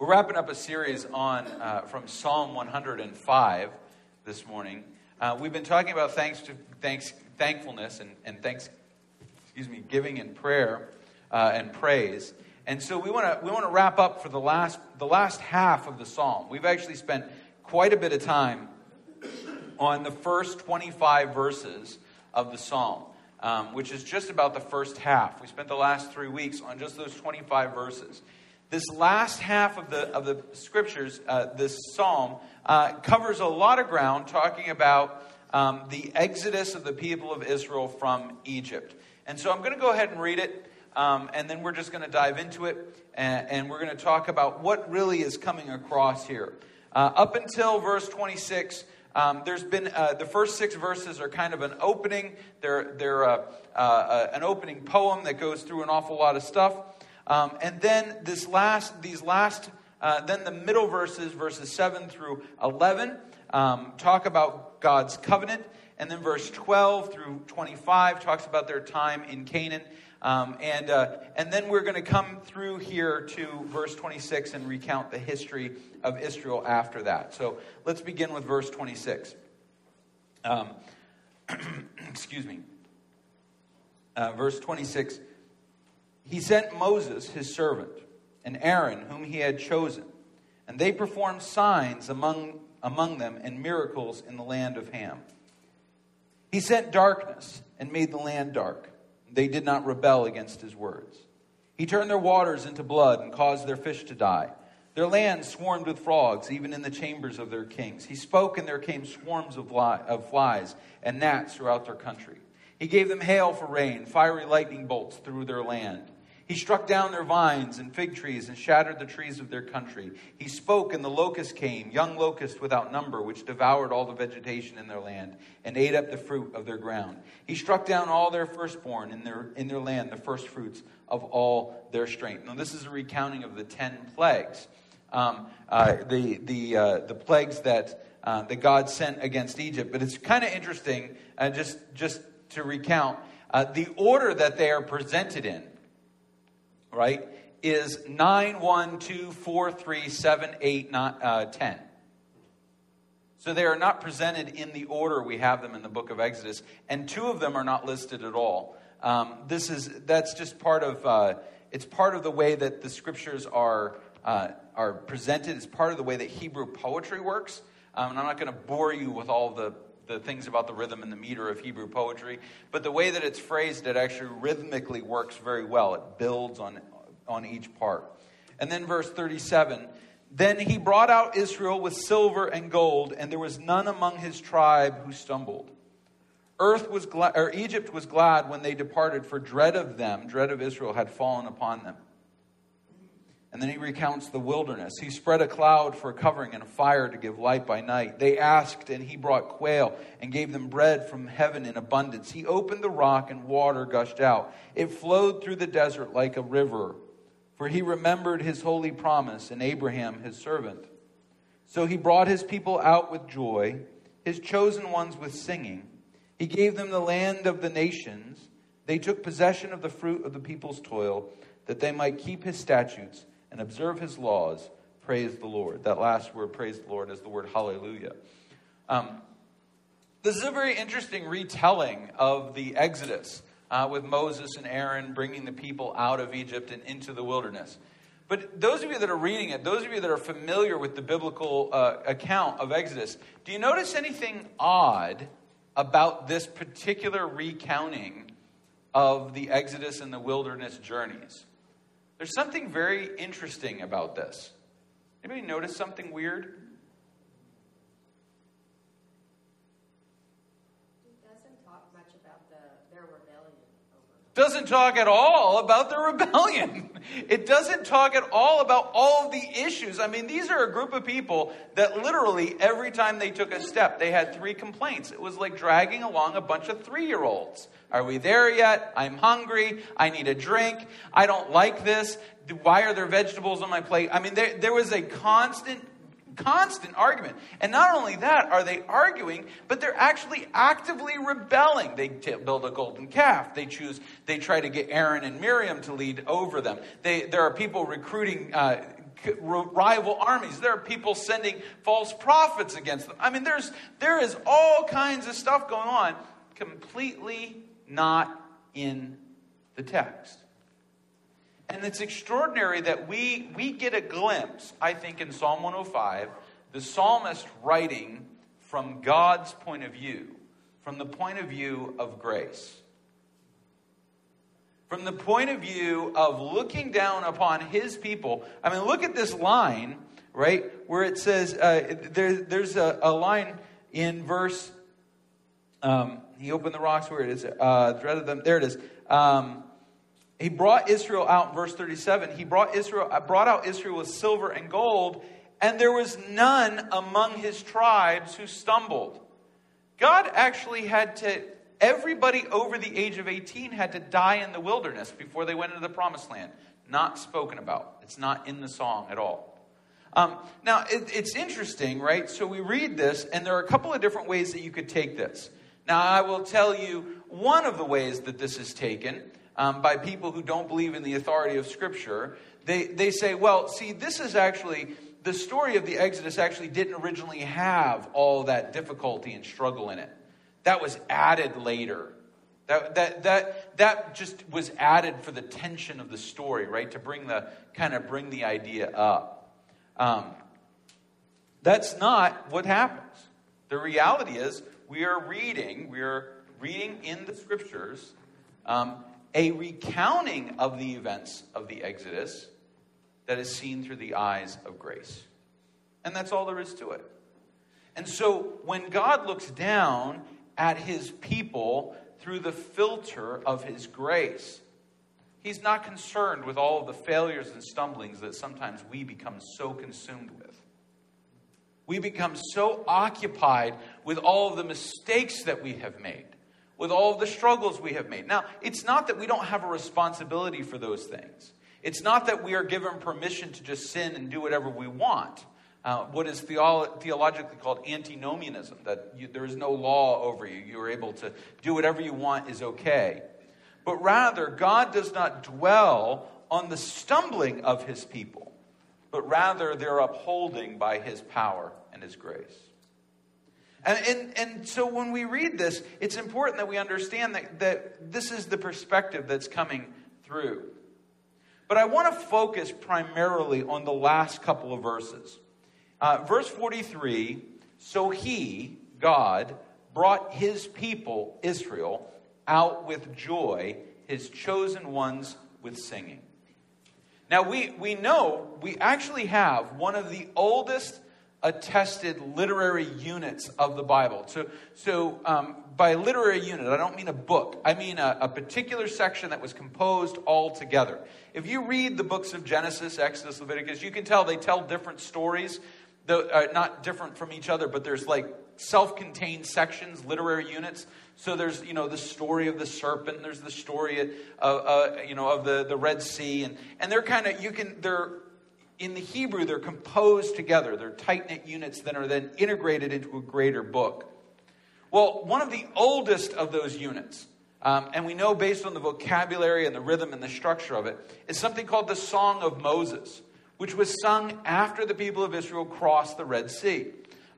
We're wrapping up a series on uh, from Psalm 105 this morning. Uh, we've been talking about thanks to thanks, thankfulness and, and thanks, excuse me, giving and prayer uh, and praise. And so we want to we want to wrap up for the last the last half of the psalm. We've actually spent quite a bit of time on the first 25 verses of the psalm, um, which is just about the first half. We spent the last three weeks on just those 25 verses. This last half of the, of the scriptures, uh, this psalm, uh, covers a lot of ground talking about um, the exodus of the people of Israel from Egypt. And so I'm going to go ahead and read it, um, and then we're just going to dive into it, and, and we're going to talk about what really is coming across here. Uh, up until verse 26, um, there's been uh, the first six verses are kind of an opening. They're, they're uh, uh, an opening poem that goes through an awful lot of stuff. Um, and then this last, these last, uh, then the middle verses, verses 7 through 11, um, talk about God's covenant. And then verse 12 through 25 talks about their time in Canaan. Um, and, uh, and then we're going to come through here to verse 26 and recount the history of Israel after that. So let's begin with verse 26. Um, excuse me. Uh, verse 26 he sent Moses, his servant, and Aaron, whom he had chosen, and they performed signs among, among them and miracles in the land of Ham. He sent darkness and made the land dark. They did not rebel against his words. He turned their waters into blood and caused their fish to die. Their land swarmed with frogs, even in the chambers of their kings. He spoke, and there came swarms of, of flies and gnats throughout their country. He gave them hail for rain, fiery lightning bolts through their land. He struck down their vines and fig trees and shattered the trees of their country. He spoke, and the locust came, young locusts without number, which devoured all the vegetation in their land and ate up the fruit of their ground. He struck down all their firstborn in their, in their land, the first fruits of all their strength. Now, this is a recounting of the ten plagues. Um, uh, the, the, uh, the plagues that, uh, that God sent against Egypt. But it's kind of interesting, uh, just, just to recount, uh, the order that they are presented in right, is 9, 1, 2, 4, 3, 7, 8, not, uh, 10. So they are not presented in the order we have them in the book of Exodus, and two of them are not listed at all. Um, this is that's just part of uh, it's part of the way that the scriptures are uh, are presented. It's part of the way that Hebrew poetry works. Um, and I'm not going to bore you with all the the things about the rhythm and the meter of Hebrew poetry, but the way that it's phrased, it actually rhythmically works very well. It builds on, on each part. And then verse 37 Then he brought out Israel with silver and gold, and there was none among his tribe who stumbled. Earth was glad, or Egypt was glad when they departed, for dread of them, dread of Israel, had fallen upon them. And then he recounts the wilderness. He spread a cloud for a covering and a fire to give light by night. They asked, and he brought quail and gave them bread from heaven in abundance. He opened the rock, and water gushed out. It flowed through the desert like a river, for he remembered his holy promise and Abraham, his servant. So he brought his people out with joy, his chosen ones with singing. He gave them the land of the nations. They took possession of the fruit of the people's toil, that they might keep his statutes and observe his laws, praise the Lord. That last word, praise the Lord, is the word hallelujah. Um, this is a very interesting retelling of the Exodus uh, with Moses and Aaron bringing the people out of Egypt and into the wilderness. But those of you that are reading it, those of you that are familiar with the biblical uh, account of Exodus, do you notice anything odd about this particular recounting of the Exodus and the wilderness journeys? There's something very interesting about this. Anybody notice something weird? Doesn't talk at all about the rebellion. It doesn't talk at all about all of the issues. I mean, these are a group of people that literally every time they took a step, they had three complaints. It was like dragging along a bunch of three year olds. Are we there yet? I'm hungry. I need a drink. I don't like this. Why are there vegetables on my plate? I mean, there, there was a constant constant argument. And not only that are they arguing, but they're actually actively rebelling. They t- build a golden calf. They choose, they try to get Aaron and Miriam to lead over them. They, there are people recruiting, uh, rival armies. There are people sending false prophets against them. I mean, there's, there is all kinds of stuff going on, completely not in the text. And it's extraordinary that we, we get a glimpse, I think, in Psalm 105, the psalmist writing from God's point of view, from the point of view of grace. From the point of view of looking down upon his people. I mean, look at this line, right, where it says, uh, there, there's a, a, line in verse, um, he opened the rocks, where it is, uh, than, there it is. Um, he brought Israel out, verse 37, he brought Israel, uh, brought out Israel with silver and gold, and there was none among his tribes who stumbled. God actually had to, everybody over the age of 18 had to die in the wilderness before they went into the promised land. Not spoken about. It's not in the song at all. Um, now, it, it's interesting, right? So we read this, and there are a couple of different ways that you could take this. Now, I will tell you one of the ways that this is taken um, by people who don't believe in the authority of Scripture. They, they say, well, see, this is actually, the story of the Exodus actually didn't originally have all that difficulty and struggle in it. That was added later. That, that, that, that just was added for the tension of the story, right? To bring the, kind of bring the idea up. Um, that's not what happens. The reality is, we are reading, we are reading in the scriptures um, a recounting of the events of the Exodus that is seen through the eyes of grace. And that's all there is to it. And so when God looks down at his people through the filter of his grace, he's not concerned with all of the failures and stumblings that sometimes we become so consumed with. We become so occupied with all of the mistakes that we have made with all of the struggles we have made. Now, it's not that we don't have a responsibility for those things. It's not that we are given permission to just sin and do whatever we want. Uh, what is theolo- theologically called antinomianism, that you, there is no law over you. You are able to do whatever you want is okay. But rather, God does not dwell on the stumbling of his people, but rather their upholding by his power and his grace. And, and, and so when we read this, it's important that we understand that, that this is the perspective that's coming through. But I want to focus primarily on the last couple of verses. Uh, verse 43 So he, God, brought his people, Israel, out with joy, his chosen ones with singing. Now, we, we know we actually have one of the oldest attested literary units of the Bible. So, so um, by literary unit, I don't mean a book. I mean a, a, particular section that was composed all together. If you read the books of Genesis, Exodus, Leviticus, you can tell they tell different stories. The, uh, not different from each other, but there's like self-contained sections, literary units. So there's you know the story of the serpent. There's the story of uh, you know of the, the Red Sea, and and they're kind of you can they're in the Hebrew, they're composed together. They're tight knit units that are then integrated into a greater book. Well, one of the oldest of those units, um, and we know based on the vocabulary and the rhythm and the structure of it, is something called the Song of Moses, which was sung after the people of Israel crossed the Red Sea.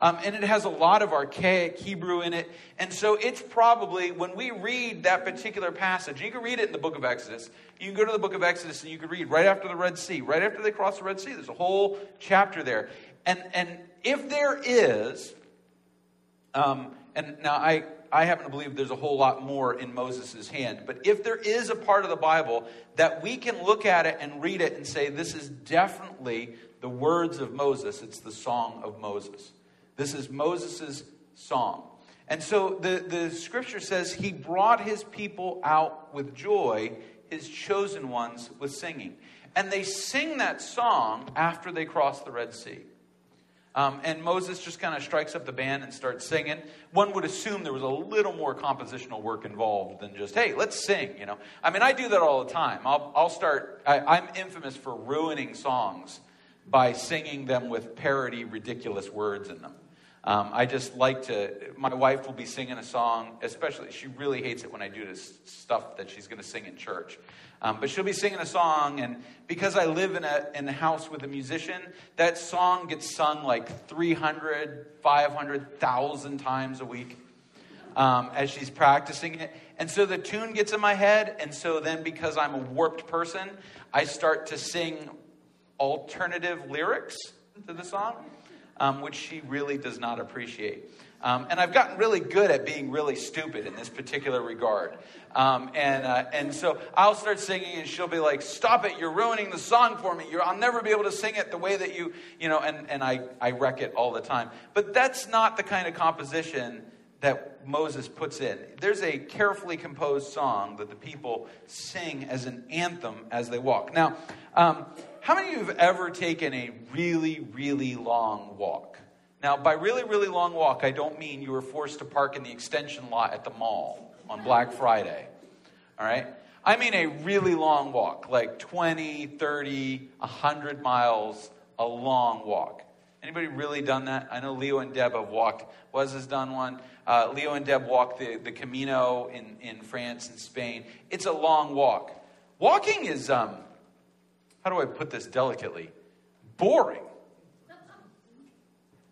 Um, and it has a lot of archaic Hebrew in it. And so it's probably, when we read that particular passage, you can read it in the book of Exodus. You can go to the book of Exodus and you can read right after the Red Sea, right after they cross the Red Sea. There's a whole chapter there. And, and if there is, um, and now I, I happen to believe there's a whole lot more in Moses' hand, but if there is a part of the Bible that we can look at it and read it and say, this is definitely the words of Moses, it's the Song of Moses. This is Moses' song. And so the, the scripture says he brought his people out with joy, his chosen ones with singing. And they sing that song after they cross the Red Sea. Um, and Moses just kind of strikes up the band and starts singing. One would assume there was a little more compositional work involved than just, hey, let's sing, you know. I mean, I do that all the time. I'll, I'll start, I, I'm infamous for ruining songs by singing them with parody, ridiculous words in them. Um, I just like to, my wife will be singing a song, especially, she really hates it when I do this stuff that she's going to sing in church. Um, but she'll be singing a song, and because I live in a, in a house with a musician, that song gets sung like 300, 500,000 times a week um, as she's practicing it. And so the tune gets in my head, and so then because I'm a warped person, I start to sing alternative lyrics to the song um, which she really does not appreciate. Um, and I've gotten really good at being really stupid in this particular regard. Um, and, uh, and so I'll start singing, and she'll be like, Stop it, you're ruining the song for me. You're, I'll never be able to sing it the way that you, you know, and, and I, I wreck it all the time. But that's not the kind of composition that Moses puts in. There's a carefully composed song that the people sing as an anthem as they walk. Now, um, how many of you have ever taken a really, really long walk? Now, by really, really long walk, I don't mean you were forced to park in the extension lot at the mall on Black Friday. All right? I mean a really long walk, like 20, 30, 100 miles, a long walk. Anybody really done that? I know Leo and Deb have walked. Was has done one. Uh, Leo and Deb walked the, the Camino in, in France and Spain. It's a long walk. Walking is, um, how do I put this delicately? Boring.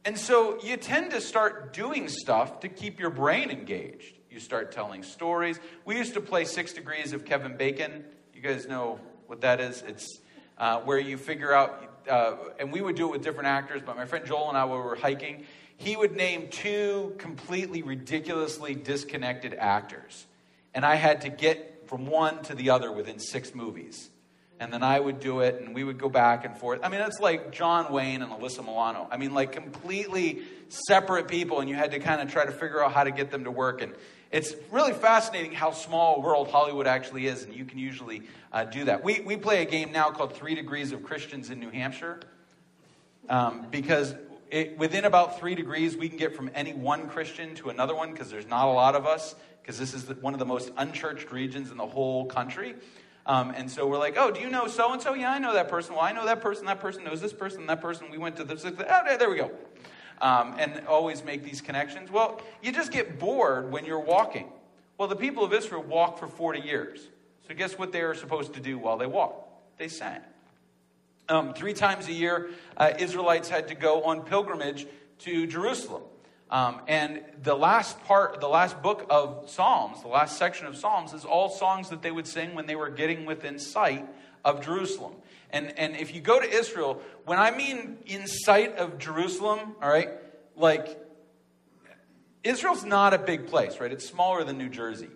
And so you tend to start doing stuff to keep your brain engaged. You start telling stories. We used to play Six Degrees of Kevin Bacon. You guys know what that is? It's uh, where you figure out, uh, and we would do it with different actors, but my friend Joel and I, we were hiking, he would name two completely ridiculously disconnected actors. And I had to get from one to the other within six movies and then I would do it, and we would go back and forth. I mean, it's like John Wayne and Alyssa Milano. I mean, like completely separate people, and you had to kind of try to figure out how to get them to work. And it's really fascinating how small a world Hollywood actually is, and you can usually uh, do that. We, we play a game now called Three Degrees of Christians in New Hampshire um, because it, within about three degrees, we can get from any one Christian to another one because there's not a lot of us, because this is the, one of the most unchurched regions in the whole country. Um, and so we're like, oh, do you know so and so? Yeah, I know that person. Well, I know that person. That person knows this person. That person. We went to this. Oh, there we go. Um, and always make these connections. Well, you just get bored when you're walking. Well, the people of Israel walked for 40 years. So guess what they are supposed to do while they walk? They sang. Um, three times a year, uh, Israelites had to go on pilgrimage to Jerusalem. Um, and the last part, the last book of Psalms, the last section of Psalms, is all songs that they would sing when they were getting within sight of Jerusalem. And, and if you go to Israel, when I mean in sight of Jerusalem, all right, like Israel's not a big place, right? It's smaller than New Jersey,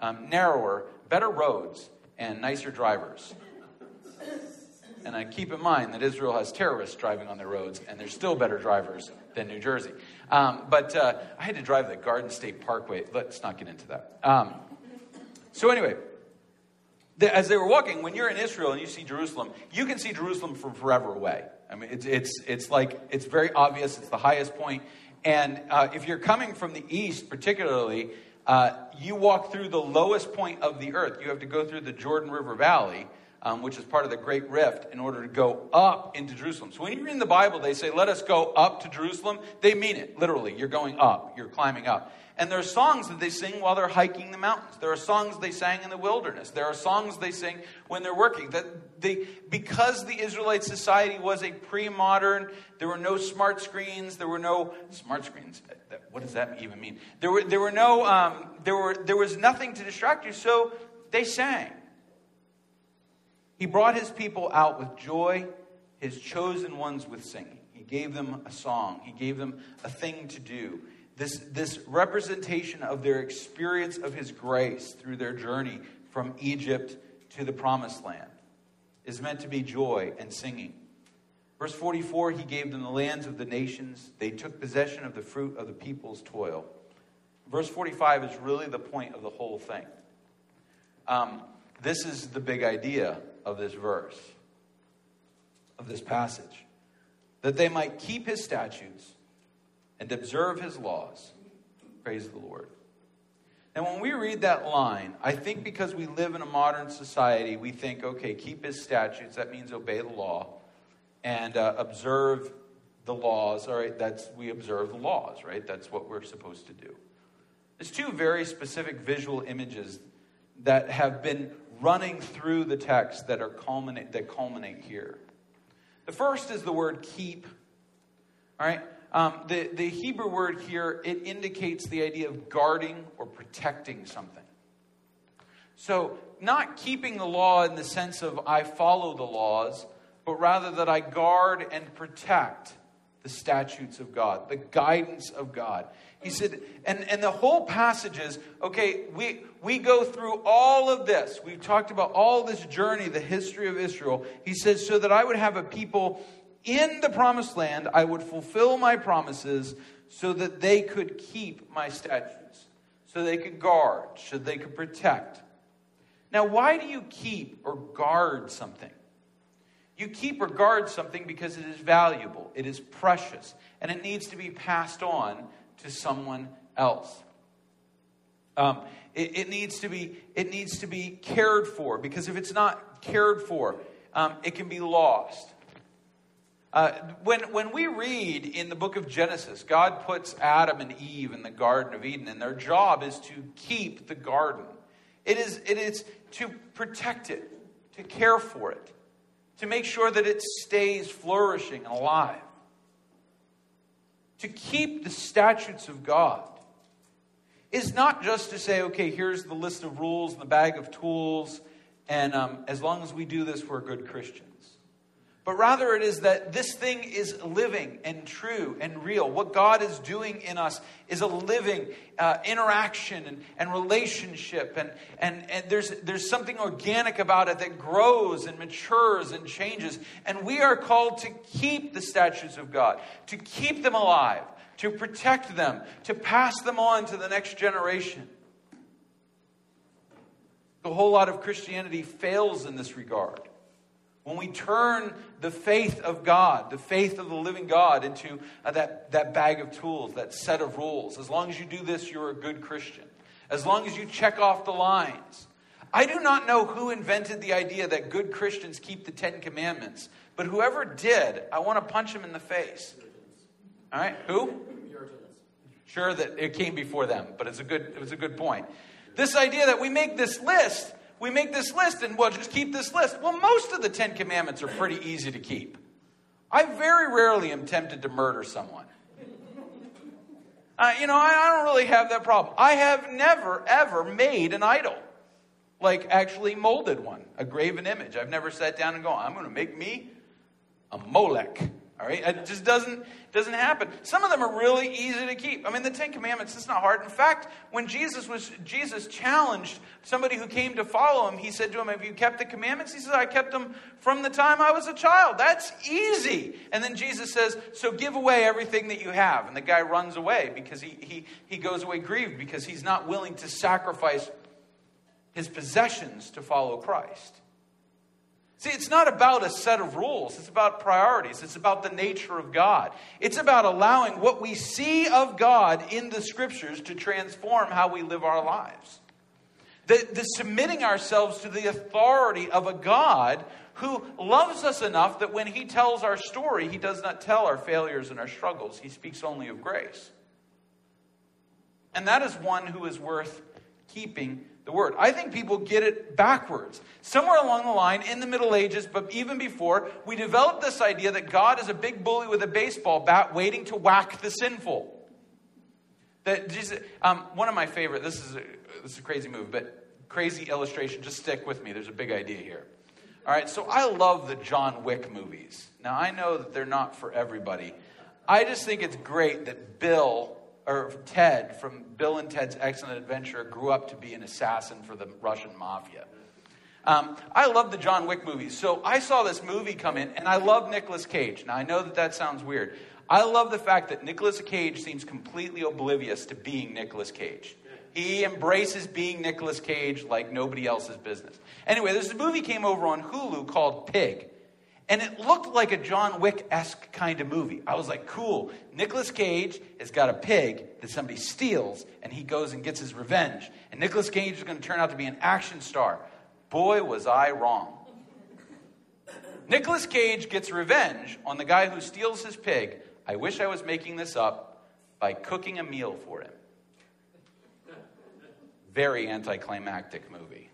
um, narrower, better roads, and nicer drivers. And I keep in mind that Israel has terrorists driving on their roads, and they're still better drivers than New Jersey. Um, but uh, I had to drive the Garden State Parkway. Let's not get into that. Um, so, anyway, as they were walking, when you're in Israel and you see Jerusalem, you can see Jerusalem from forever away. I mean, it's, it's, it's like, it's very obvious, it's the highest point. And uh, if you're coming from the east, particularly, uh, you walk through the lowest point of the earth. You have to go through the Jordan River Valley um, which is part of the Great Rift, in order to go up into Jerusalem. So when you read in the Bible, they say, let us go up to Jerusalem. They mean it, literally. You're going up, you're climbing up. And there are songs that they sing while they're hiking the mountains. There are songs they sang in the wilderness. There are songs they sing when they're working. That they, because the Israelite society was a pre-modern, there were no smart screens. There were no smart screens. What does that even mean? There were, there were no, um, there were, there was nothing to distract you. So they sang. He brought his people out with joy, his chosen ones with singing. He gave them a song, he gave them a thing to do. This, this representation of their experience of his grace through their journey from Egypt to the promised land is meant to be joy and singing. Verse 44 He gave them the lands of the nations, they took possession of the fruit of the people's toil. Verse 45 is really the point of the whole thing. Um, this is the big idea of this verse, of this passage, that they might keep his statutes and observe his laws. Praise the Lord. And when we read that line, I think because we live in a modern society, we think, okay, keep his statutes, that means obey the law, and uh, observe the laws, all right, that's we observe the laws, right? That's what we're supposed to do. There's two very specific visual images that have been running through the text that are culminate that culminate here. The first is the word keep. All right. Um, the, the Hebrew word here, it indicates the idea of guarding or protecting something. So, not keeping the law in the sense of I follow the laws, but rather that I guard and protect the statutes of God, the guidance of God. He said, and, and the whole passage is okay, we, we go through all of this. We've talked about all this journey, the history of Israel. He says, so that I would have a people in the promised land, I would fulfill my promises so that they could keep my statutes, so they could guard, so they could protect. Now, why do you keep or guard something? You keep or guard something because it is valuable, it is precious, and it needs to be passed on to someone else. Um, it, it, needs to be, it needs to be cared for because if it's not cared for, um, it can be lost. Uh, when, when we read in the book of Genesis, God puts Adam and Eve in the Garden of Eden, and their job is to keep the garden. It is, it is to protect it, to care for it, to make sure that it stays flourishing and alive. To keep the statutes of God is not just to say, okay, here's the list of rules and the bag of tools, and um, as long as we do this, we're a good Christians but rather it is that this thing is living and true and real. What God is doing in us is a living uh, interaction and, and relationship, and, and, and there's, there's something organic about it that grows and matures and changes. And we are called to keep the statutes of God, to keep them alive, to protect them, to pass them on to the next generation. A whole lot of Christianity fails in this regard. When we turn the faith of God, the faith of the living God, into uh, that, that bag of tools, that set of rules, as long as you do this, you're a good Christian. As long as you check off the lines. I do not know who invented the idea that good Christians keep the Ten Commandments, but whoever did, I want to punch him in the face. All right, who? Sure that it came before them, but it's a good, it was a good point. This idea that we make this list we make this list and we'll just keep this list. Well, most of the Ten Commandments are pretty easy to keep. I very rarely am tempted to murder someone. Uh, you know, I, I don't really have that problem. I have never, ever made an idol, like actually molded one, a graven image. I've never sat down and gone, I'm going to make me a Molech. All right, it just doesn't doesn't happen. Some of them are really easy to keep. I mean, the Ten Commandments, it's not hard. In fact, when Jesus was Jesus challenged somebody who came to follow him, he said to him, "Have you kept the commandments?" He says, "I kept them from the time I was a child." That's easy. And then Jesus says, "So give away everything that you have." And the guy runs away because he he he goes away grieved because he's not willing to sacrifice his possessions to follow Christ. See, it's not about a set of rules. It's about priorities. It's about the nature of God. It's about allowing what we see of God in the scriptures to transform how we live our lives. The, the submitting ourselves to the authority of a God who loves us enough that when he tells our story, he does not tell our failures and our struggles. He speaks only of grace. And that is one who is worth keeping the word. I think people get it backwards. Somewhere along the line, in the Middle Ages, but even before, we developed this idea that God is a big bully with a baseball bat waiting to whack the sinful. That Jesus, um, one of my favorite, this is, a, this is a crazy move, but crazy illustration, just stick with me. There's a big idea here. All right, so I love the John Wick movies. Now, I know that they're not for everybody. I just think it's great that Bill or Ted from Bill and Ted's Excellent Adventure grew up to be an assassin for the Russian mafia. Um, I love the John Wick movies. So I saw this movie come in, and I love Nicolas Cage. Now, I know that that sounds weird. I love the fact that Nicolas Cage seems completely oblivious to being Nicolas Cage. He embraces being Nicolas Cage like nobody else's business. Anyway, this movie came over on Hulu called Pig. And it looked like a John Wick esque kind of movie. I was like, cool. Nicolas Cage has got a pig that somebody steals, and he goes and gets his revenge. And Nicolas Cage is going to turn out to be an action star. Boy, was I wrong. Nicolas Cage gets revenge on the guy who steals his pig. I wish I was making this up by cooking a meal for him. Very anticlimactic movie.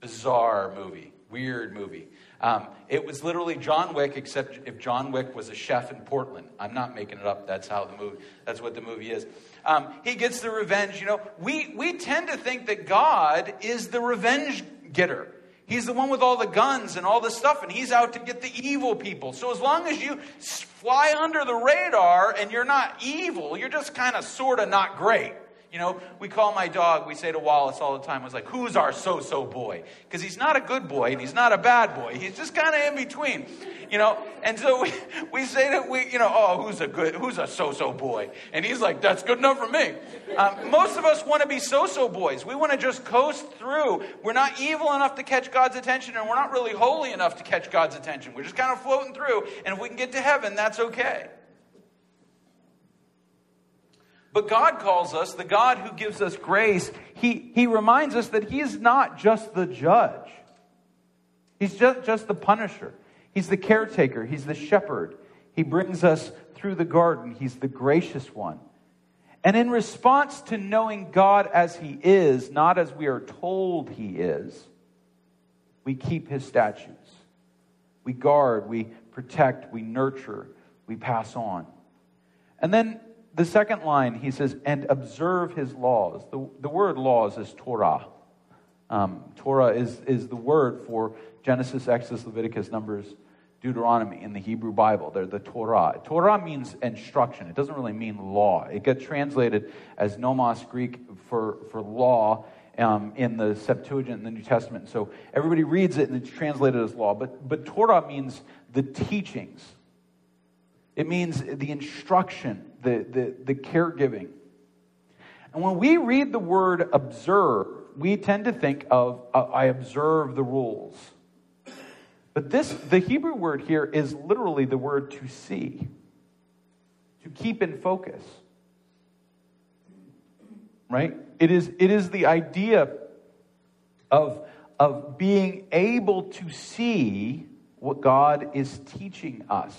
Bizarre movie. Weird movie. Um, it was literally John Wick, except if John Wick was a chef in Portland. I'm not making it up. That's how the movie. That's what the movie is. Um, he gets the revenge. You know, we we tend to think that God is the revenge getter. He's the one with all the guns and all the stuff, and he's out to get the evil people. So as long as you fly under the radar and you're not evil, you're just kind of sort of not great. You know, we call my dog, we say to Wallace all the time, was like, who's our so so boy? Because he's not a good boy and he's not a bad boy. He's just kind of in between, you know? And so we, we say that we, you know, oh, who's a good, who's a so so boy? And he's like, that's good enough for me. Um, most of us want to be so so boys. We want to just coast through. We're not evil enough to catch God's attention and we're not really holy enough to catch God's attention. We're just kind of floating through. And if we can get to heaven, that's okay. But God calls us, the God who gives us grace, he, he reminds us that He is not just the judge. He's just, just the punisher. He's the caretaker. He's the shepherd. He brings us through the garden. He's the gracious one. And in response to knowing God as He is, not as we are told He is, we keep His statutes. We guard, we protect, we nurture, we pass on. And then the second line, he says, and observe his laws. The, the word laws is Torah. Um, Torah is, is the word for Genesis, Exodus, Leviticus, Numbers, Deuteronomy in the Hebrew Bible. They're the Torah. Torah means instruction. It doesn't really mean law. It gets translated as nomos Greek for, for law um, in the Septuagint in the New Testament. So everybody reads it and it's translated as law. But, but Torah means the teachings. It means the instruction, the, the, the caregiving. And when we read the word observe, we tend to think of, uh, I observe the rules. But this, the Hebrew word here is literally the word to see, to keep in focus. Right? It is, it is the idea of, of being able to see what God is teaching us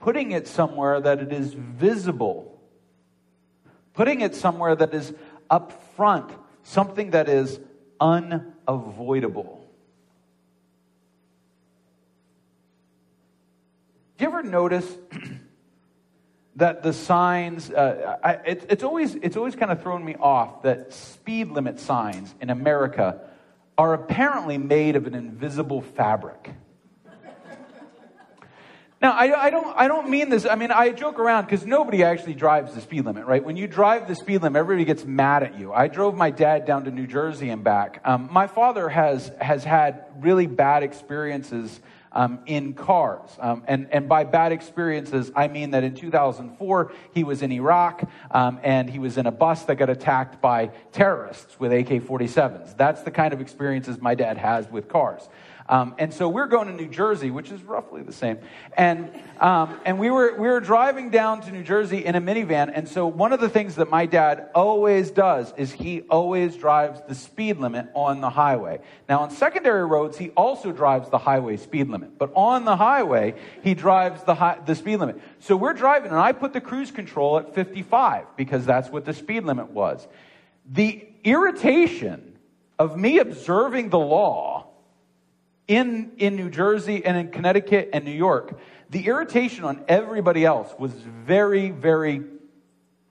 putting it somewhere that it is visible, putting it somewhere that is up front, something that is unavoidable. Do you ever notice that the signs? Uh, I, it, it's always it's always kind of thrown me off that speed limit signs in America are apparently made of an invisible fabric. Now, I, I, don't, I don't mean this. I mean, I joke around because nobody actually drives the speed limit, right? When you drive the speed limit, everybody gets mad at you. I drove my dad down to New Jersey and back. Um, my father has, has had really bad experiences um, in cars. Um, and, and by bad experiences, I mean that in 2004, he was in Iraq um, and he was in a bus that got attacked by terrorists with AK 47s. That's the kind of experiences my dad has with cars. Um, and so we're going to New Jersey, which is roughly the same. And, um, and we, were, we were driving down to New Jersey in a minivan. And so one of the things that my dad always does is he always drives the speed limit on the highway. Now, on secondary roads, he also drives the highway speed limit. But on the highway, he drives the, high, the speed limit. So we're driving, and I put the cruise control at 55 because that's what the speed limit was. The irritation of me observing the law in, in New Jersey and in Connecticut and New York, the irritation on everybody else was very, very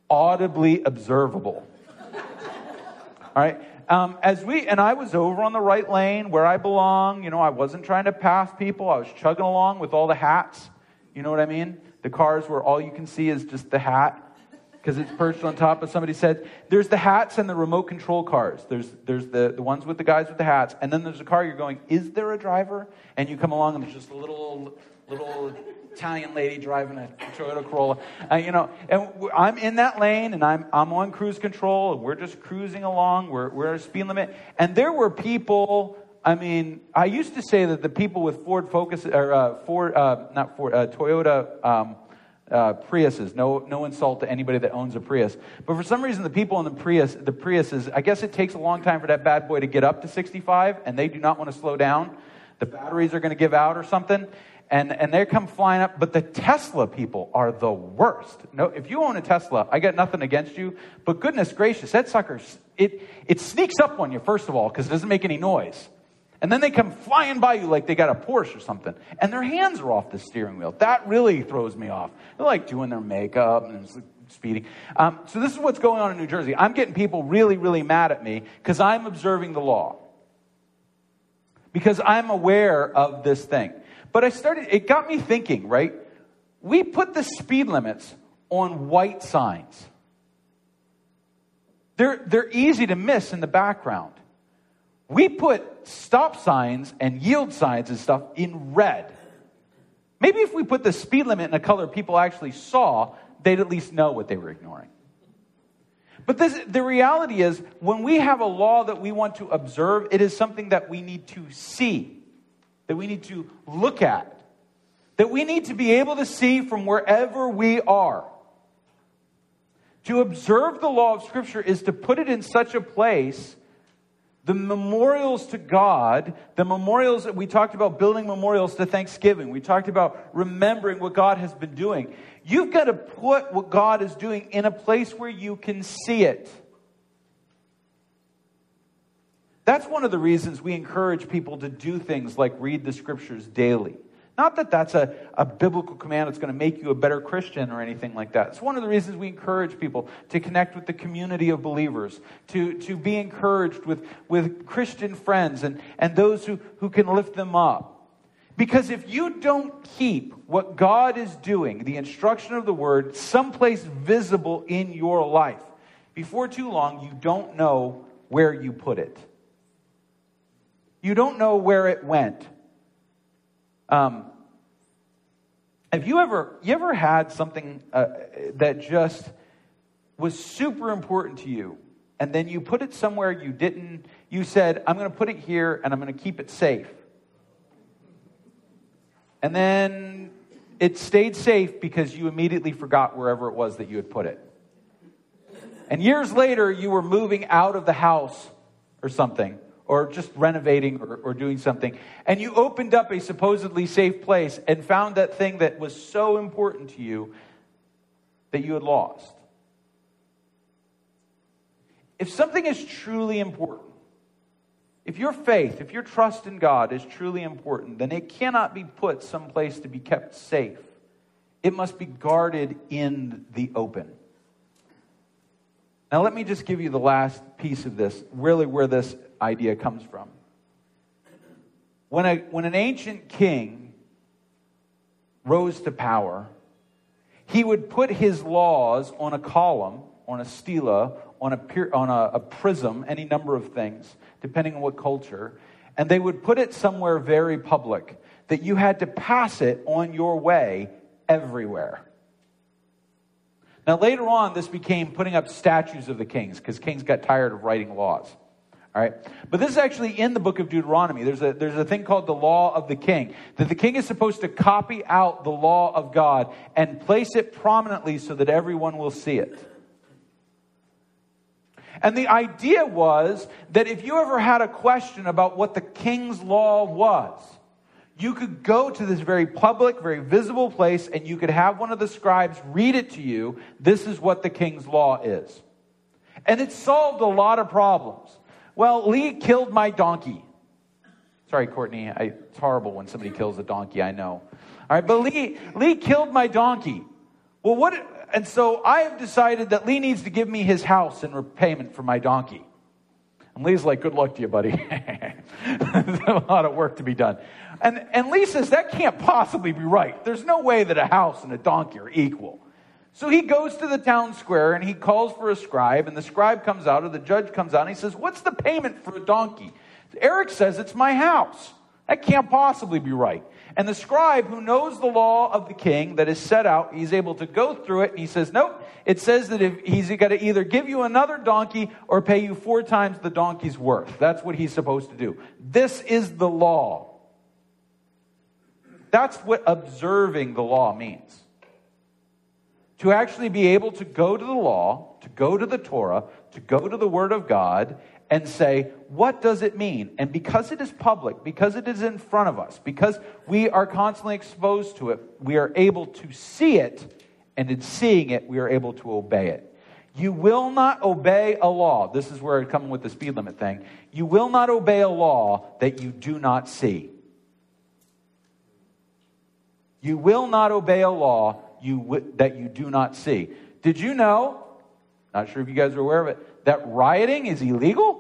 audibly observable. All right. Um, as we and I was over on the right lane where I belong. You know, I wasn't trying to pass people. I was chugging along with all the hats. You know what I mean? The cars where all you can see is just the hat because it's perched on top of somebody said there's the hats and the remote control cars. There's there's the, the ones with the guys with the hats and then there's a car you're going is there a driver? And you come along and there's just a little little Italian lady driving a Toyota Corolla. Uh, you know and I'm in that lane and I'm I'm on cruise control and we're just cruising along. We're we're at a speed limit. And there were people I mean, I used to say that the people with Ford Focus or uh, Ford, uh, not Ford, uh, Toyota um, uh, Priuses. No, no insult to anybody that owns a Prius. But for some reason, the people in the Prius, the Priuses, I guess it takes a long time for that bad boy to get up to 65, and they do not want to slow down. The batteries are going to give out or something. and, and they come flying up. But the Tesla people are the worst. No, if you own a Tesla, I got nothing against you, but goodness gracious, that sucker, it, it sneaks up on you, first of all, because it doesn't make any noise. And then they come flying by you like they got a Porsche or something. And their hands are off the steering wheel. That really throws me off. They're like doing their makeup and speeding. Um, so this is what's going on in New Jersey. I'm getting people really, really mad at me because I'm observing the law. Because I'm aware of this thing. But I started, it got me thinking, right? We put the speed limits on white signs. They're, they're easy to miss in the background. We put stop signs and yield signs and stuff in red. Maybe if we put the speed limit in a color people actually saw, they'd at least know what they were ignoring. But this, the reality is, when we have a law that we want to observe, it is something that we need to see, that we need to look at, that we need to be able to see from wherever we are. To observe the law of Scripture is to put it in such a place the memorials to God, the memorials that we talked about building memorials to Thanksgiving. We talked about remembering what God has been doing. You've got to put what God is doing in a place where you can see it. That's one of the reasons we encourage people to do things like read the scriptures daily. Not that that's a, a biblical command that's going to make you a better Christian or anything like that. It's one of the reasons we encourage people to connect with the community of believers, to, to be encouraged with, with Christian friends and, and those who, who can lift them up. Because if you don't keep what God is doing, the instruction of the word, someplace visible in your life, before too long, you don't know where you put it. You don't know where it went. Um, have you ever you ever had something uh, that just was super important to you, and then you put it somewhere you didn't? You said, "I'm going to put it here, and I'm going to keep it safe," and then it stayed safe because you immediately forgot wherever it was that you had put it. And years later, you were moving out of the house or something or just renovating or, or doing something, and you opened up a supposedly safe place and found that thing that was so important to you that you had lost. If something is truly important, if your faith, if your trust in God is truly important, then it cannot be put someplace to be kept safe. It must be guarded in the open. Now, let me just give you the last piece of this, really where this idea comes from. When, a, when an ancient king rose to power, he would put his laws on a column, on a stela, on, a, on a, a prism, any number of things, depending on what culture, and they would put it somewhere very public that you had to pass it on your way everywhere. Now, later on, this became putting up statues of the kings because kings got tired of writing laws. All right. But this is actually in the book of Deuteronomy. There's a, there's a thing called the law of the king, that the king is supposed to copy out the law of God and place it prominently so that everyone will see it. And the idea was that if you ever had a question about what the king's law was, you could go to this very public, very visible place, and you could have one of the scribes read it to you. This is what the king's law is. And it solved a lot of problems. Well, Lee killed my donkey. Sorry, Courtney. I, it's horrible when somebody kills a donkey, I know. All right, but Lee, Lee killed my donkey. Well, what? And so I have decided that Lee needs to give me his house in repayment for my donkey. And Lee's like, good luck to you, buddy. There's a lot of work to be done. And, and Lee says, that can't possibly be right. There's no way that a house and a donkey are equal. So he goes to the town square and he calls for a scribe, and the scribe comes out, or the judge comes out, and he says, What's the payment for a donkey? Eric says, It's my house. That can't possibly be right. And the scribe, who knows the law of the king that is set out, he's able to go through it, and he says, Nope, it says that if he's got to either give you another donkey or pay you four times the donkey's worth. That's what he's supposed to do. This is the law. That's what observing the law means to actually be able to go to the law, to go to the Torah, to go to the Word of God, and say, what does it mean? And because it is public, because it is in front of us, because we are constantly exposed to it, we are able to see it, and in seeing it, we are able to obey it. You will not obey a law. This is where it's coming with the speed limit thing. You will not obey a law that you do not see. You will not obey a law you w- that you do not see. Did you know? Not sure if you guys are aware of it. That rioting is illegal.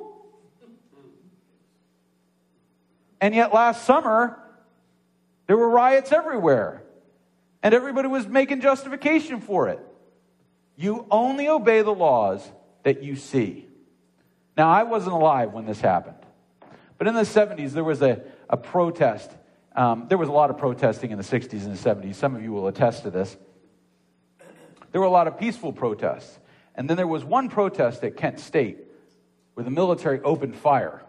And yet, last summer, there were riots everywhere, and everybody was making justification for it. You only obey the laws that you see. Now, I wasn't alive when this happened, but in the 70s, there was a, a protest. Um, there was a lot of protesting in the 60s and the 70s. Some of you will attest to this. There were a lot of peaceful protests. And then there was one protest at Kent State where the military opened fire.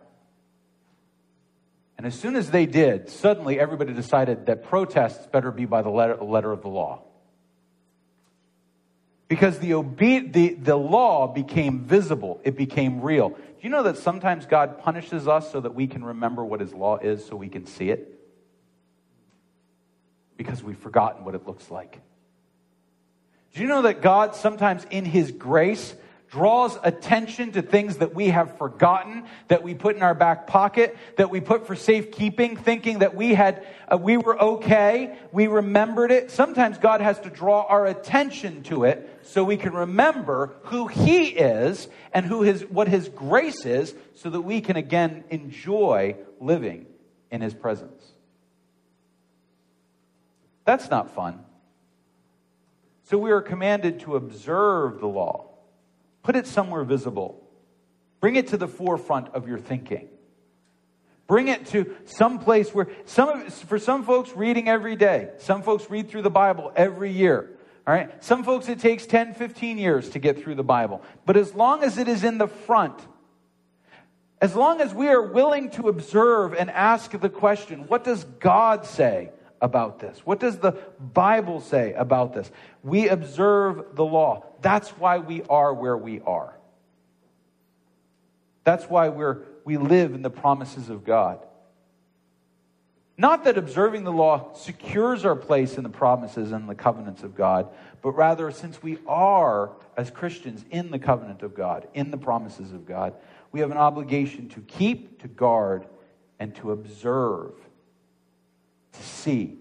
And as soon as they did, suddenly everybody decided that protests better be by the letter, letter of the law because the, obe- the, the law became visible, it became real. Do you know that sometimes God punishes us so that we can remember what His law is so we can see it? Because we've forgotten what it looks like. Do you know that God sometimes in His grace draws attention to things that we have forgotten, that we put in our back pocket, that we put for safekeeping, thinking that we had, uh, we were okay, we remembered it. Sometimes God has to draw our attention to it so we can remember who He is and who His, what His grace is, so that we can again enjoy living in His presence. That's not fun. So we are commanded to observe the law Put it somewhere visible. Bring it to the forefront of your thinking. Bring it to some place where some of, for some folks reading every day. Some folks read through the Bible every year. All right? Some folks it takes 10, 15 years to get through the Bible. But as long as it is in the front, as long as we are willing to observe and ask the question, what does God say? About this? What does the Bible say about this? We observe the law. That's why we are where we are. That's why we're, we live in the promises of God. Not that observing the law secures our place in the promises and the covenants of God, but rather, since we are, as Christians, in the covenant of God, in the promises of God, we have an obligation to keep, to guard, and to observe to see